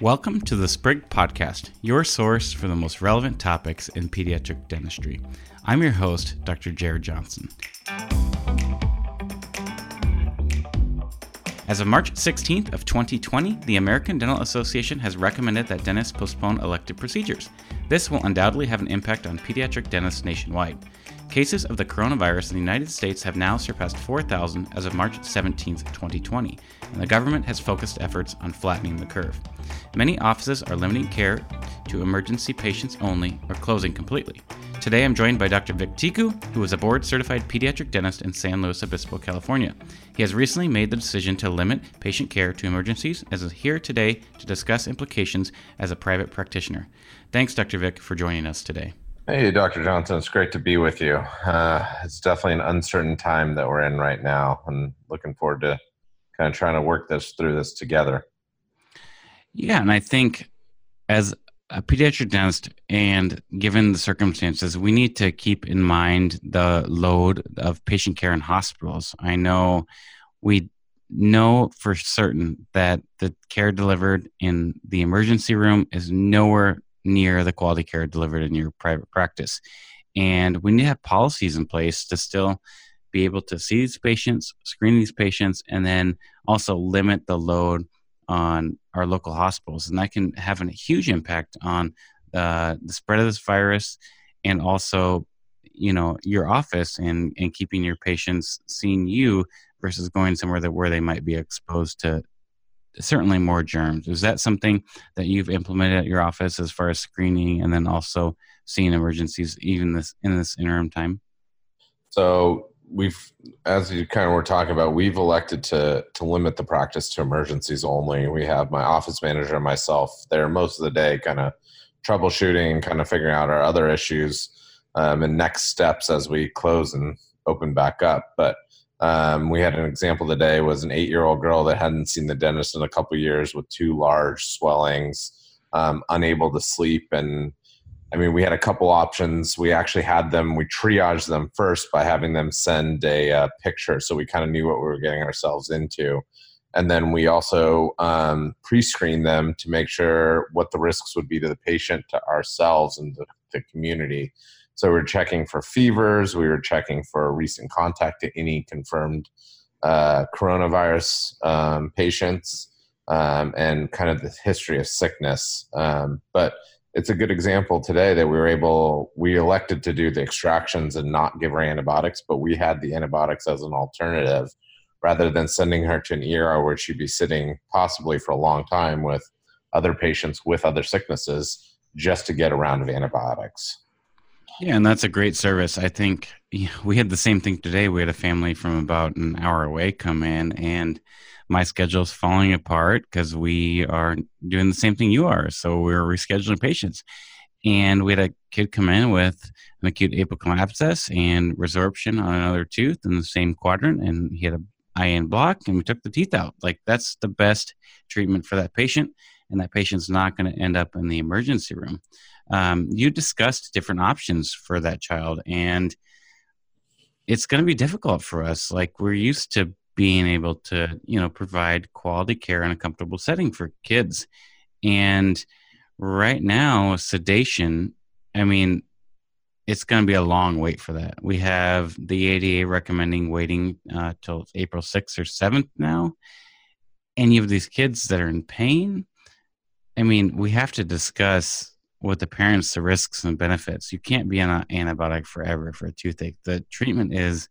Welcome to the Sprig Podcast, your source for the most relevant topics in pediatric dentistry. I'm your host, Dr. Jared Johnson. As of March 16th of 2020, the American Dental Association has recommended that dentists postpone elective procedures. This will undoubtedly have an impact on pediatric dentists nationwide. Cases of the coronavirus in the United States have now surpassed 4,000 as of March 17, 2020, and the government has focused efforts on flattening the curve. Many offices are limiting care to emergency patients only or closing completely. Today I'm joined by Dr. Vik Tiku, who is a board certified pediatric dentist in San Luis Obispo, California. He has recently made the decision to limit patient care to emergencies as is here today to discuss implications as a private practitioner. Thanks, Dr. Vik, for joining us today. Hey, Dr. Johnson, it's great to be with you. Uh, it's definitely an uncertain time that we're in right now, and looking forward to kind of trying to work this through this together. Yeah, and I think as a pediatric dentist, and given the circumstances, we need to keep in mind the load of patient care in hospitals. I know we know for certain that the care delivered in the emergency room is nowhere near the quality care delivered in your private practice. And we need to have policies in place to still be able to see these patients, screen these patients, and then also limit the load on our local hospitals. And that can have a huge impact on uh, the spread of this virus and also you know your office and and keeping your patients seeing you versus going somewhere that where they might be exposed to certainly more germs. Is that something that you've implemented at your office as far as screening and then also seeing emergencies even this in this interim time? So we've, as you kind of were talking about, we've elected to to limit the practice to emergencies only. We have my office manager and myself there most of the day, kind of troubleshooting, kind of figuring out our other issues um, and next steps as we close and open back up. But um, we had an example today was an eight year old girl that hadn't seen the dentist in a couple years with two large swellings, um, unable to sleep. And I mean, we had a couple options. We actually had them, we triaged them first by having them send a uh, picture so we kind of knew what we were getting ourselves into. And then we also um, pre screened them to make sure what the risks would be to the patient, to ourselves, and the, the community. So we were checking for fevers. We were checking for recent contact to any confirmed uh, coronavirus um, patients um, and kind of the history of sickness. Um, but it's a good example today that we were able, we elected to do the extractions and not give her antibiotics, but we had the antibiotics as an alternative rather than sending her to an ER where she'd be sitting possibly for a long time with other patients with other sicknesses just to get a round of antibiotics. Yeah, and that's a great service. I think we had the same thing today. We had a family from about an hour away come in, and my schedule's falling apart because we are doing the same thing you are. So we're rescheduling patients. And we had a kid come in with an acute apical abscess and resorption on another tooth in the same quadrant, and he had a IN block, and we took the teeth out. Like that's the best treatment for that patient, and that patient's not going to end up in the emergency room. Um, you discussed different options for that child and it's going to be difficult for us. Like we're used to being able to you know provide quality care in a comfortable setting for kids. And right now sedation i mean it's going to be a long wait for that. We have the ada recommending waiting uh, till april 6th or 7th now. And you have these kids that are in pain i mean we have to discuss with the parents the risks and benefits. You can't be on an antibiotic forever for a toothache. The treatment is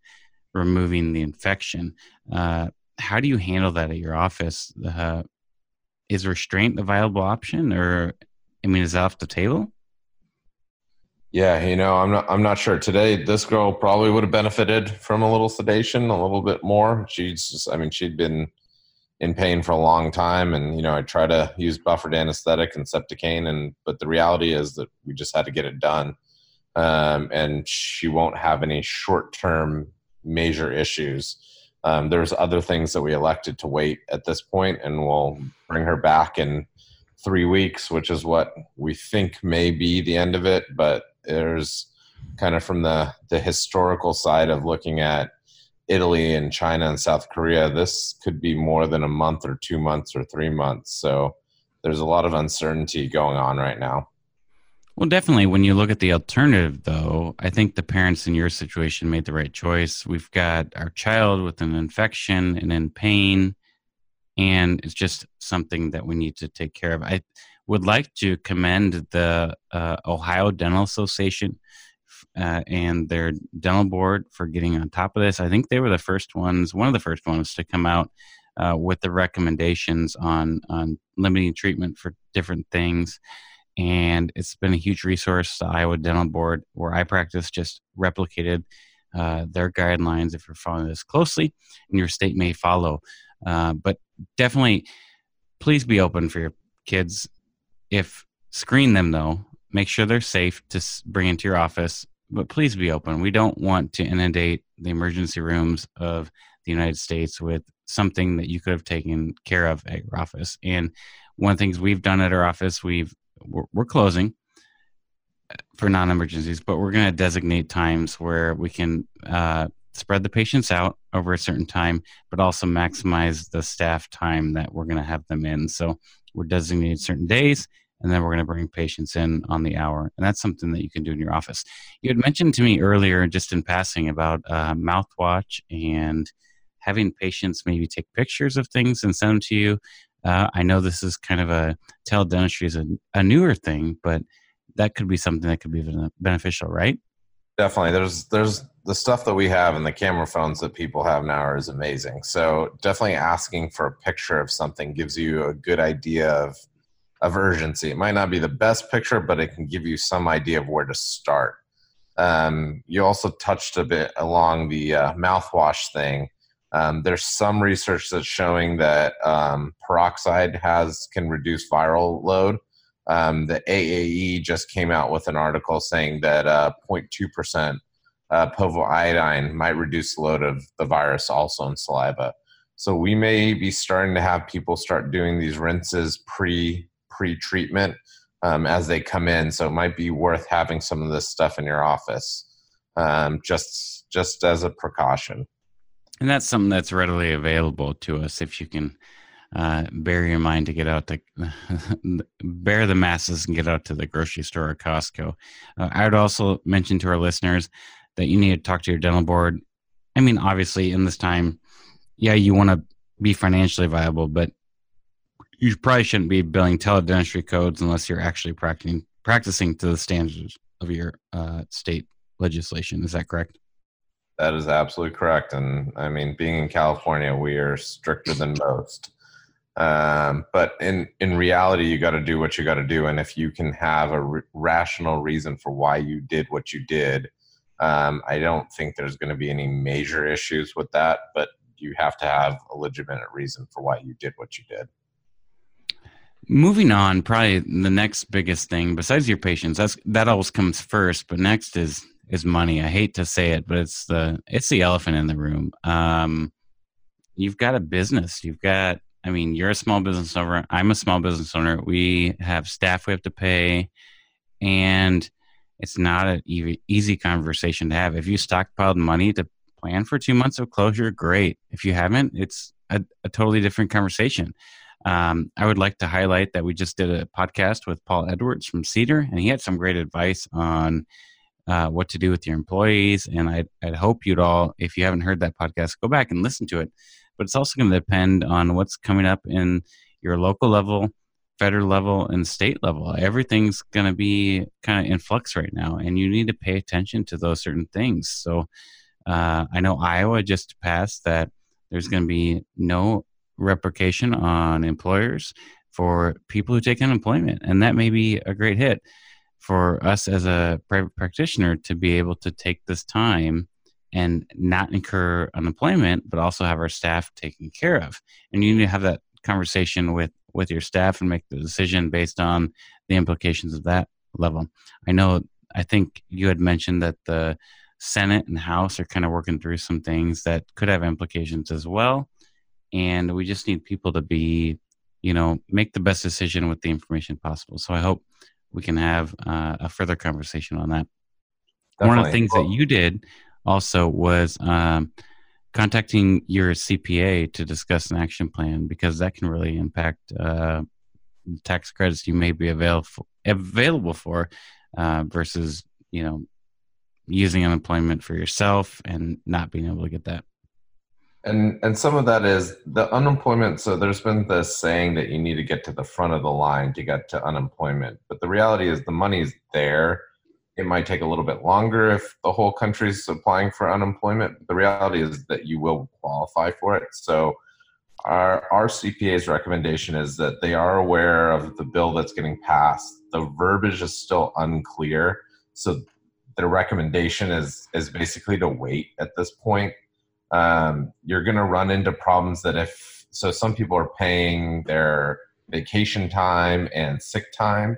removing the infection. Uh, how do you handle that at your office? Uh, is restraint a viable option, or I mean, is that off the table? Yeah, you know, I'm not. I'm not sure. Today, this girl probably would have benefited from a little sedation, a little bit more. She's just. I mean, she'd been in pain for a long time and you know i try to use buffered anesthetic and Septocaine and but the reality is that we just had to get it done. Um, and she won't have any short-term major issues. Um, there's other things that we elected to wait at this point and we'll bring her back in three weeks which is what we think may be the end of it but there's kind of from the the historical side of looking at Italy and China and South Korea, this could be more than a month or two months or three months. So there's a lot of uncertainty going on right now. Well, definitely. When you look at the alternative, though, I think the parents in your situation made the right choice. We've got our child with an infection and in pain, and it's just something that we need to take care of. I would like to commend the uh, Ohio Dental Association uh, and their dental board for getting on top of this. I think they were the first ones, one of the first ones to come out uh, with the recommendations on on limiting treatment for different things and it's been a huge resource. The Iowa Dental Board, where I practice, just replicated uh, their guidelines. If you're following this closely, and your state may follow, uh, but definitely, please be open for your kids. If screen them though, make sure they're safe to bring into your office. But please be open. We don't want to inundate the emergency rooms of the United States with something that you could have taken care of at your office. And one of the things we've done at our office, we've we're, we're closing for non-emergencies, but we're going to designate times where we can uh, spread the patients out over a certain time, but also maximize the staff time that we're going to have them in. So we're designating certain days, and then we're going to bring patients in on the hour, and that's something that you can do in your office. You had mentioned to me earlier, just in passing, about uh, mouthwash and having patients maybe take pictures of things and send them to you. Uh, I know this is kind of a teledentistry is a, a newer thing, but that could be something that could be beneficial, right? Definitely. There's there's the stuff that we have and the camera phones that people have now is amazing. So definitely asking for a picture of something gives you a good idea of of urgency. It might not be the best picture, but it can give you some idea of where to start. Um, you also touched a bit along the uh, mouthwash thing. Um, there's some research that's showing that um, peroxide has can reduce viral load. Um, the AAE just came out with an article saying that uh, 0.2% uh, povidone might reduce the load of the virus also in saliva. So we may be starting to have people start doing these rinses pre pre treatment um, as they come in. So it might be worth having some of this stuff in your office um, just just as a precaution and that's something that's readily available to us if you can uh, bear your mind to get out to bear the masses and get out to the grocery store or Costco. Uh, I would also mention to our listeners that you need to talk to your dental board. I mean, obviously, in this time, yeah, you want to be financially viable, but you probably shouldn't be billing teledentistry codes unless you're actually practicing practicing to the standards of your uh, state legislation. Is that correct? That is absolutely correct. And I mean, being in California, we are stricter than most. Um, but in in reality, you got to do what you got to do. And if you can have a r- rational reason for why you did what you did, um, I don't think there's going to be any major issues with that. But you have to have a legitimate reason for why you did what you did. Moving on, probably the next biggest thing besides your patients, that's that always comes first. But next is is money. I hate to say it, but it's the it's the elephant in the room. Um, you've got a business. You've got. I mean, you're a small business owner. I'm a small business owner. We have staff we have to pay, and it's not an easy conversation to have. If you stockpiled money to plan for two months of closure, great. If you haven't, it's a, a totally different conversation. Um, I would like to highlight that we just did a podcast with Paul Edwards from Cedar, and he had some great advice on uh, what to do with your employees. And I'd, I'd hope you'd all, if you haven't heard that podcast, go back and listen to it. But it's also going to depend on what's coming up in your local level, federal level, and state level. Everything's going to be kind of in flux right now, and you need to pay attention to those certain things. So uh, I know Iowa just passed that there's going to be no replication on employers for people who take unemployment, and that may be a great hit for us as a private practitioner to be able to take this time and not incur unemployment, but also have our staff taken care of. And you need to have that conversation with with your staff and make the decision based on the implications of that level. I know. I think you had mentioned that the Senate and House are kind of working through some things that could have implications as well. And we just need people to be, you know, make the best decision with the information possible. So I hope we can have uh, a further conversation on that. Definitely. One of the things that you did also was um, contacting your CPA to discuss an action plan because that can really impact uh, tax credits you may be available available for uh, versus you know using unemployment for yourself and not being able to get that and and some of that is the unemployment. So there's been this saying that you need to get to the front of the line to get to unemployment. But the reality is the money's there. It might take a little bit longer if the whole country's applying for unemployment. The reality is that you will qualify for it. So our, our CPA's recommendation is that they are aware of the bill that's getting passed. The verbiage is still unclear, so the recommendation is is basically to wait at this point. Um, you're going to run into problems that if so, some people are paying their vacation time and sick time.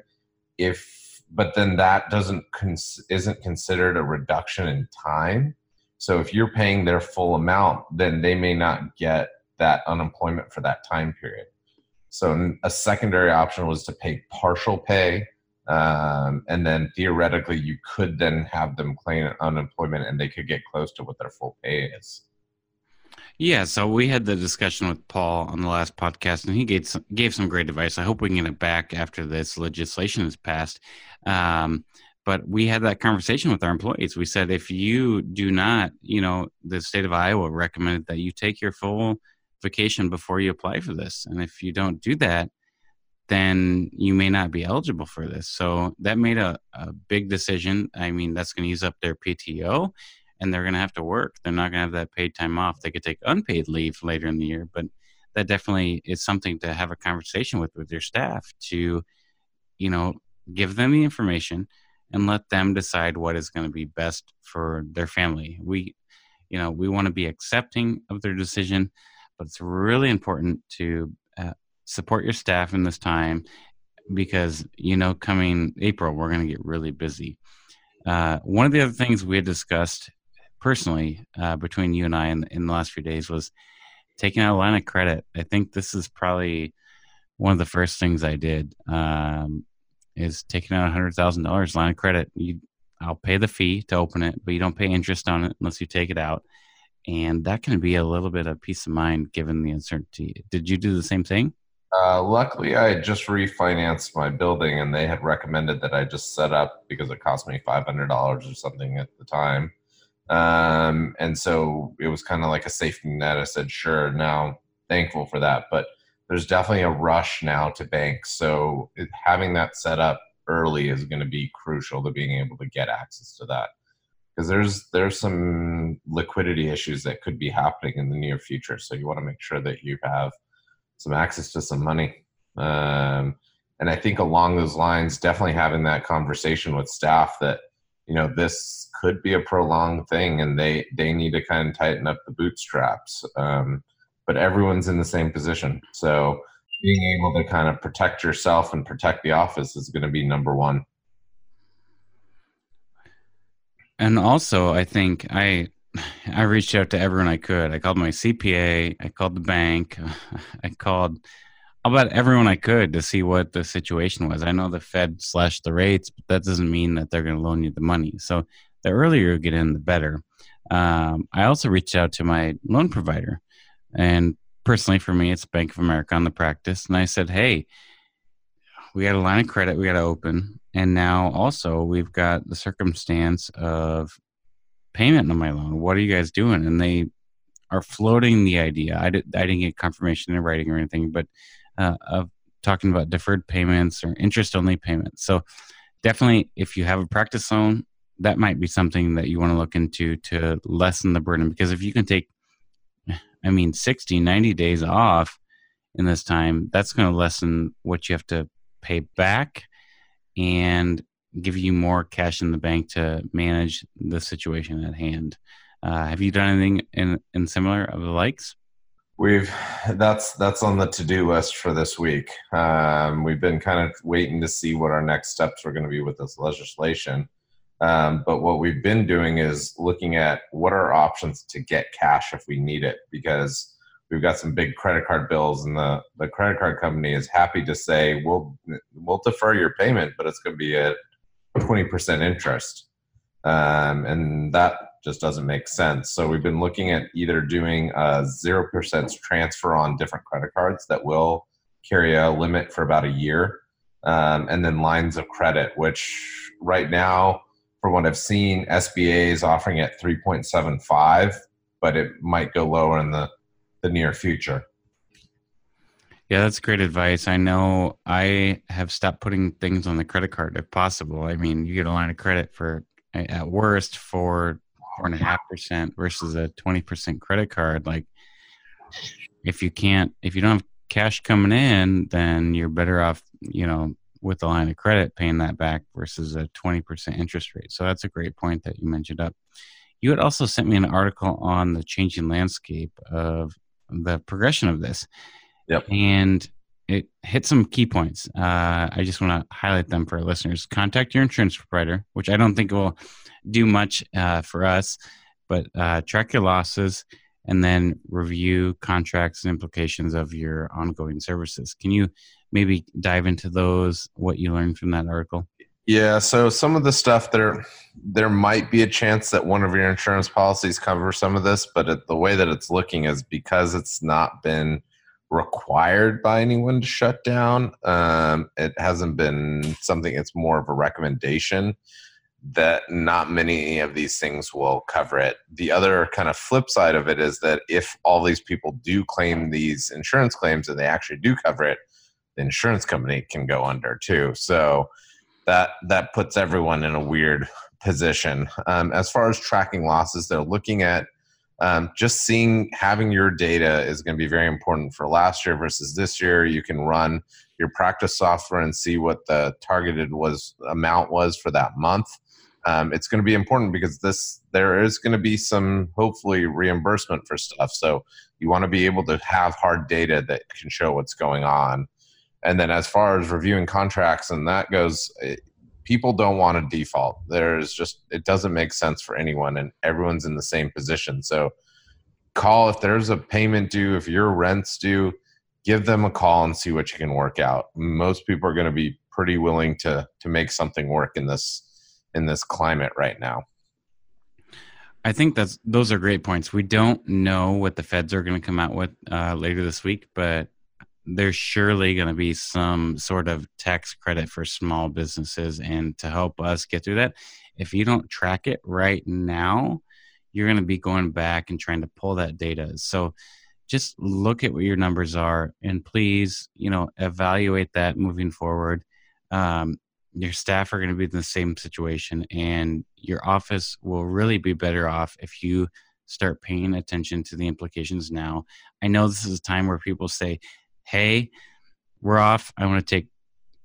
If but then that doesn't cons- isn't considered a reduction in time. So if you're paying their full amount, then they may not get that unemployment for that time period. So a secondary option was to pay partial pay, um, and then theoretically you could then have them claim unemployment, and they could get close to what their full pay is. Yeah, so we had the discussion with Paul on the last podcast, and he gave some, gave some great advice. I hope we can get it back after this legislation is passed. Um, but we had that conversation with our employees. We said if you do not, you know, the state of Iowa recommended that you take your full vacation before you apply for this. And if you don't do that, then you may not be eligible for this. So that made a, a big decision. I mean, that's going to use up their PTO and they're going to have to work. They're not going to have that paid time off. They could take unpaid leave later in the year, but that definitely is something to have a conversation with with your staff to, you know, give them the information and let them decide what is going to be best for their family. We, you know, we want to be accepting of their decision, but it's really important to uh, support your staff in this time because you know coming april we're going to get really busy uh, one of the other things we had discussed personally uh, between you and i in, in the last few days was taking out a line of credit i think this is probably one of the first things i did um, is taking out a hundred thousand dollars line of credit you i'll pay the fee to open it but you don't pay interest on it unless you take it out and that can be a little bit of peace of mind given the uncertainty. Did you do the same thing? Uh, luckily, I had just refinanced my building, and they had recommended that I just set up because it cost me five hundred dollars or something at the time, um, and so it was kind of like a safety net. I said, "Sure." Now, thankful for that, but there's definitely a rush now to banks, so it, having that set up early is going to be crucial to being able to get access to that because there's there's some liquidity issues that could be happening in the near future. So you want to make sure that you have some access to some money. Um, and I think along those lines, definitely having that conversation with staff that you know this could be a prolonged thing, and they they need to kind of tighten up the bootstraps. Um, but everyone's in the same position, so being able to kind of protect yourself and protect the office is going to be number one. And also, I think I I reached out to everyone I could. I called my CPA, I called the bank, I called about everyone I could to see what the situation was. I know the Fed slashed the rates, but that doesn't mean that they're going to loan you the money. So the earlier you get in, the better. Um, I also reached out to my loan provider, and personally for me, it's Bank of America on the practice, and I said, "Hey, we got a line of credit we got to open, and now also we've got the circumstance of payment on my loan. What are you guys doing? And they are floating the idea. I, did, I didn't get confirmation in writing or anything, but uh, of talking about deferred payments or interest only payments. So definitely, if you have a practice loan, that might be something that you want to look into to lessen the burden. Because if you can take, I mean, 60, 90 days off in this time, that's going to lessen what you have to pay back and give you more cash in the bank to manage the situation at hand. Uh, have you done anything in, in similar of the likes? We've that's that's on the to do list for this week. Um, we've been kind of waiting to see what our next steps are going to be with this legislation. Um, but what we've been doing is looking at what are options to get cash if we need it because we've got some big credit card bills and the, the credit card company is happy to say we'll we'll defer your payment but it's going to be at 20% interest um, and that just doesn't make sense so we've been looking at either doing a 0% transfer on different credit cards that will carry a limit for about a year, um, and then lines of credit, which right now, from what I've seen, SBA is offering at 3.75, but it might go lower in the, the near future. Yeah, that's great advice. I know I have stopped putting things on the credit card if possible. I mean, you get a line of credit for at worst for four and a half percent versus a twenty percent credit card. Like, if you can't, if you don't have cash coming in, then you're better off, you know, with a line of credit paying that back versus a twenty percent interest rate. So that's a great point that you mentioned up. You had also sent me an article on the changing landscape of the progression of this Yep. And it hit some key points. Uh, I just want to highlight them for our listeners. Contact your insurance provider, which I don't think will do much uh, for us, but uh, track your losses and then review contracts and implications of your ongoing services. Can you maybe dive into those, what you learned from that article? Yeah, so some of the stuff there, there might be a chance that one of your insurance policies cover some of this, but it, the way that it's looking is because it's not been required by anyone to shut down. Um, it hasn't been something, it's more of a recommendation that not many of these things will cover it. The other kind of flip side of it is that if all these people do claim these insurance claims and they actually do cover it, the insurance company can go under too. So that that puts everyone in a weird position. Um, as far as tracking losses, they're looking at um, just seeing having your data is going to be very important for last year versus this year. You can run your practice software and see what the targeted was amount was for that month. Um, it's going to be important because this there is going to be some hopefully reimbursement for stuff. So you want to be able to have hard data that can show what's going on. And then as far as reviewing contracts and that goes people don't want to default. There's just it doesn't make sense for anyone, and everyone's in the same position. So call if there's a payment due, if your rent's due, give them a call and see what you can work out. Most people are going to be pretty willing to to make something work in this in this climate right now. I think that's those are great points. We don't know what the feds are going to come out with uh, later this week, but there's surely going to be some sort of tax credit for small businesses and to help us get through that if you don't track it right now you're going to be going back and trying to pull that data. So just look at what your numbers are and please you know evaluate that moving forward. Um, your staff are going to be in the same situation and your office will really be better off if you start paying attention to the implications now. I know this is a time where people say hey, we're off. I want to take,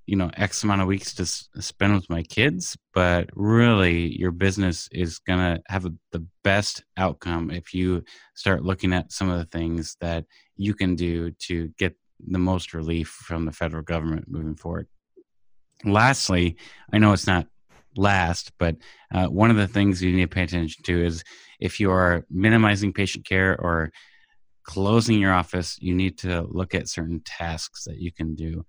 you know, X amount of weeks to s- spend with my kids. But really, your business is going to have a, the best outcome if you start looking at some of the things that you can do to get the most relief from the federal government moving forward. Lastly, I know it's not last, but uh, one of the things you need to pay attention to is if you are minimizing patient care or closing your office, you need to look at certain tasks that you can do.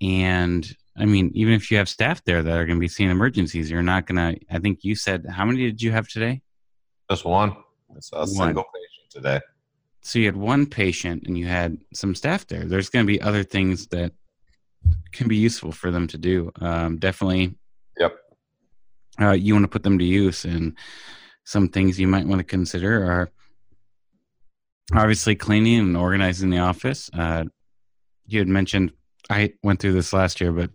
And I mean, even if you have staff there that are going to be seeing emergencies, you're not going to. I think you said, how many did you have today? Just one. It's a one. single patient today. So you had one patient and you had some staff there. There's going to be other things that can be useful for them to do. Um, definitely. Yep. Uh, you want to put them to use, and some things you might want to consider are obviously cleaning and organizing the office. Uh, you had mentioned I went through this last year, but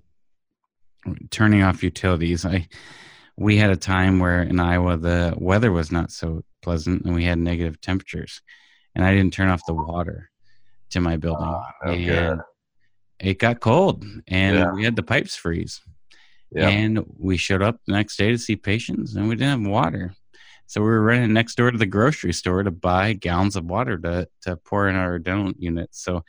turning off utilities. I we had a time where in Iowa the weather was not so pleasant and we had negative temperatures, and I didn't turn off the water to my building, oh, and it got cold, and yeah. we had the pipes freeze. Yeah. And we showed up the next day to see patients, and we didn't have water. So we were running next door to the grocery store to buy gallons of water to to pour in our dental unit. So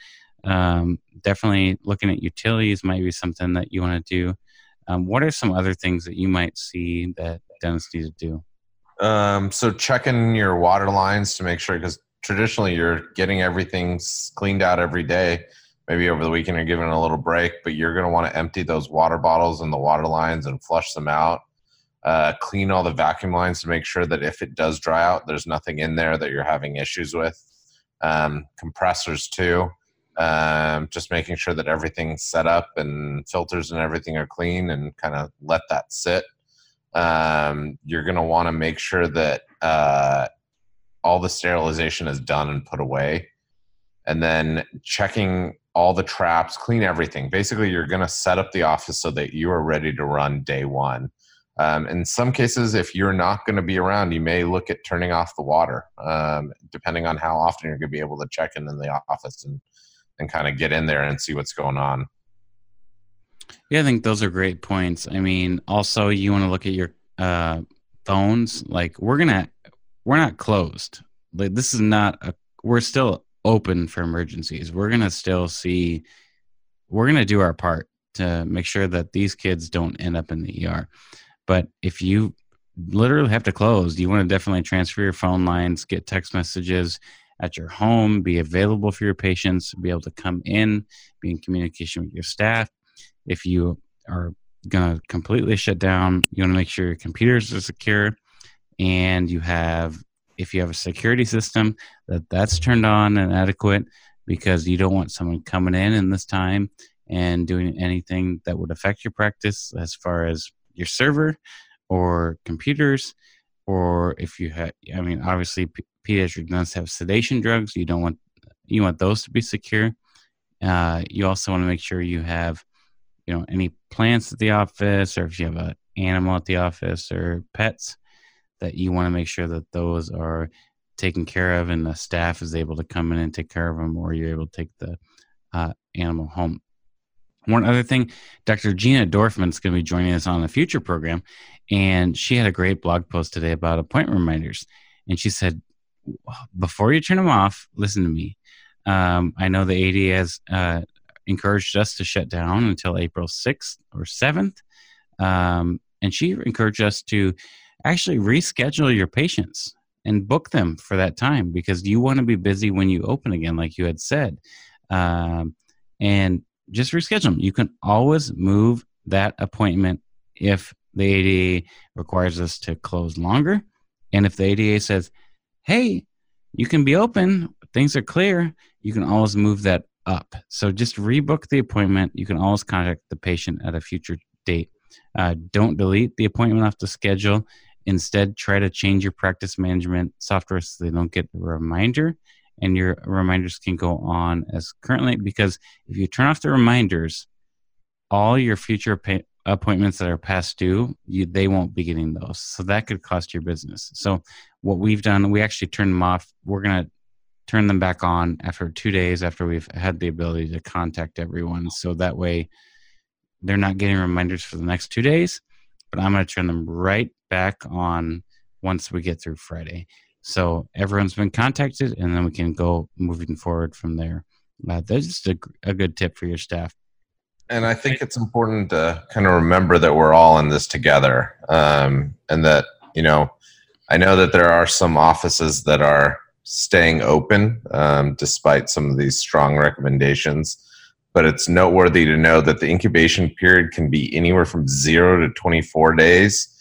um, definitely looking at utilities might be something that you want to do. Um, what are some other things that you might see that dentists need to do? Um, so checking your water lines to make sure because traditionally you're getting everything cleaned out every day. Maybe over the weekend you're giving a little break, but you're going to want to empty those water bottles and the water lines and flush them out uh, clean all the vacuum lines to make sure that if it does dry out, there's nothing in there that you're having issues with. Um, compressors too. um, just making sure that everything's set up and filters and everything are clean and kind of let that sit. Um, you're going to want to make sure that uh, all the sterilization is done and put away. And then checking all the traps, clean everything. Basically, you're going to set up the office so that you are ready to run day one. Um, in some cases, if you're not going to be around, you may look at turning off the water, um, depending on how often you're going to be able to check in in the office and and kind of get in there and see what's going on. Yeah, I think those are great points. I mean, also you want to look at your uh, phones. Like we're gonna, we're not closed. Like this is not a. We're still open for emergencies. We're gonna still see. We're gonna do our part to make sure that these kids don't end up in the ER. But if you literally have to close, you want to definitely transfer your phone lines, get text messages, at your home, be available for your patients, be able to come in, be in communication with your staff. If you are going to completely shut down, you want to make sure your computers are secure and you have if you have a security system that that's turned on and adequate because you don't want someone coming in in this time and doing anything that would affect your practice as far as your server or computers or if you have i mean obviously pediatric nuns have sedation drugs. You don't want you want those to be secure. Uh, you also want to make sure you have, you know, any plants at the office, or if you have an animal at the office or pets, that you want to make sure that those are taken care of, and the staff is able to come in and take care of them, or you're able to take the uh, animal home. One other thing, Dr. Gina Dorfman is going to be joining us on a future program, and she had a great blog post today about appointment reminders. And she said, before you turn them off, listen to me. Um, I know the ADA has uh, encouraged us to shut down until April 6th or 7th. Um, and she encouraged us to actually reschedule your patients and book them for that time because you want to be busy when you open again, like you had said. Um, and just reschedule them. You can always move that appointment if the ADA requires us to close longer. And if the ADA says, hey, you can be open, things are clear, you can always move that up. So just rebook the appointment. You can always contact the patient at a future date. Uh, don't delete the appointment off the schedule. Instead, try to change your practice management software so they don't get a reminder and your reminders can go on as currently because if you turn off the reminders, all your future pay- appointments that are past due, you, they won't be getting those. So that could cost your business. So what we've done, we actually turned them off. We're going to turn them back on after two days after we've had the ability to contact everyone. So that way they're not getting reminders for the next two days, but I'm going to turn them right back on once we get through Friday. So everyone's been contacted and then we can go moving forward from there. Uh, that's just a, a good tip for your staff and I think it's important to kind of remember that we're all in this together, um, and that you know, I know that there are some offices that are staying open um, despite some of these strong recommendations. But it's noteworthy to know that the incubation period can be anywhere from zero to 24 days.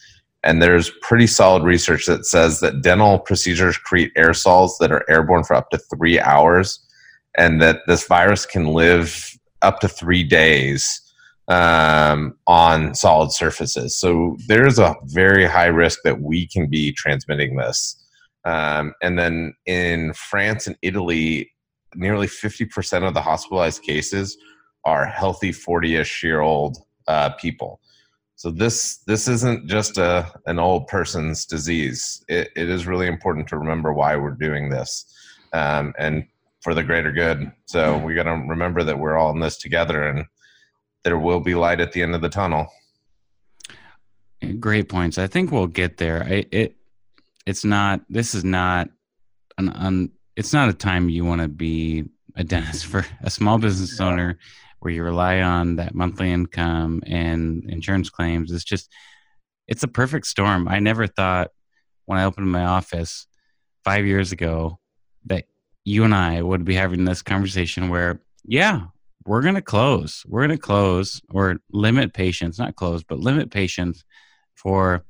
And there's pretty solid research that says that dental procedures create aerosols that are airborne for up to three hours, and that this virus can live up to three days um, on solid surfaces. So there's a very high risk that we can be transmitting this. Um, and then in France and Italy, nearly 50% of the hospitalized cases are healthy 40ish year old uh, people. So this this isn't just a an old person's disease. It, it is really important to remember why we're doing this. Um, and for the greater good. So we got to remember that we're all in this together, and there will be light at the end of the tunnel. Great points. I think we'll get there. I, it it's not. This is not an un. It's not a time you want to be a dentist for a small business owner where you rely on that monthly income and insurance claims. It's just it's a perfect storm. I never thought when I opened my office five years ago that you and I would be having this conversation where, yeah, we're going to close. We're going to close or limit patients, not close, but limit patients for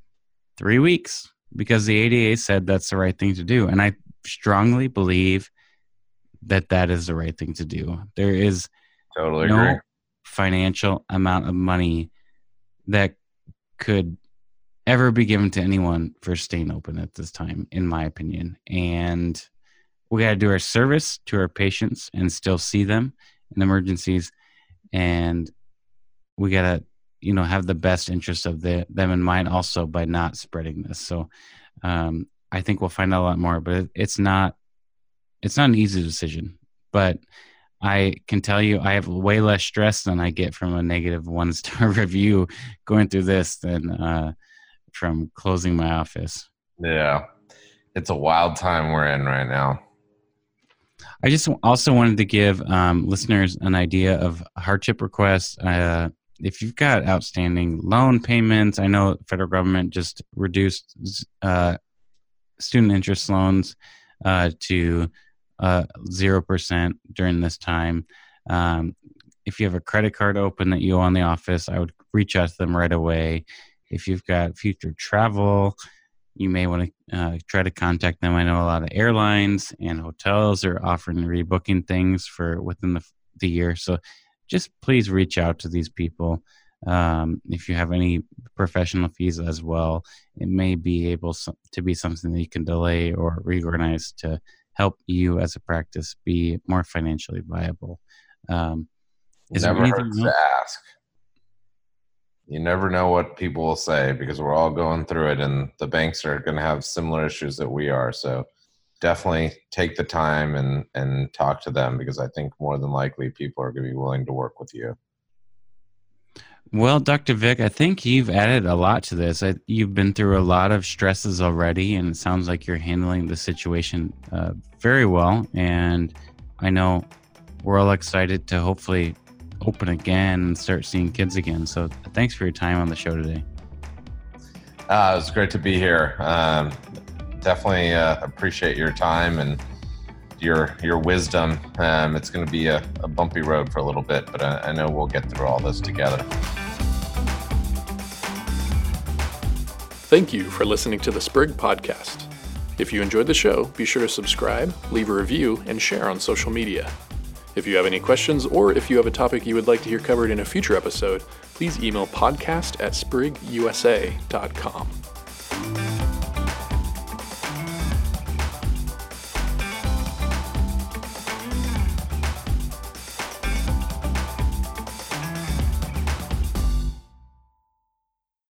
three weeks because the ADA said that's the right thing to do. And I strongly believe that that is the right thing to do. There is Totally no agree. financial amount of money that could ever be given to anyone for staying open at this time, in my opinion. And we got to do our service to our patients and still see them in emergencies. And we got to, you know, have the best interest of the, them in mind also by not spreading this. So um, I think we'll find out a lot more, but it, it's not, it's not an easy decision, but I can tell you I have way less stress than I get from a negative one star review going through this than uh, from closing my office. Yeah. It's a wild time we're in right now. I just also wanted to give um, listeners an idea of hardship requests. Uh, if you've got outstanding loan payments, I know federal government just reduced uh, student interest loans uh, to uh, zero percent during this time. Um, if you have a credit card open that you owe in the office, I would reach out to them right away. If you've got future travel, you may want to uh, try to contact them. I know a lot of airlines and hotels are offering rebooking things for within the, the year. So just please reach out to these people. Um, if you have any professional fees as well, it may be able to be something that you can delay or reorganize to help you as a practice be more financially viable. Um, is Never hurts to ask. You never know what people will say because we're all going through it and the banks are going to have similar issues that we are. So definitely take the time and and talk to them because i think more than likely people are going to be willing to work with you well dr vik i think you've added a lot to this I, you've been through a lot of stresses already and it sounds like you're handling the situation uh, very well and i know we're all excited to hopefully open again and start seeing kids again. So thanks for your time on the show today. Uh, it was great to be here. Um, definitely uh, appreciate your time and your your wisdom. Um, it's going to be a, a, bumpy road for a little bit, but I, I know we'll get through all this together. Thank you for listening to the Sprig podcast. If you enjoyed the show, be sure to subscribe, leave a review, and share on social media. If you have any questions or if you have a topic you would like to hear covered in a future episode, please email podcast at sprigusa.com.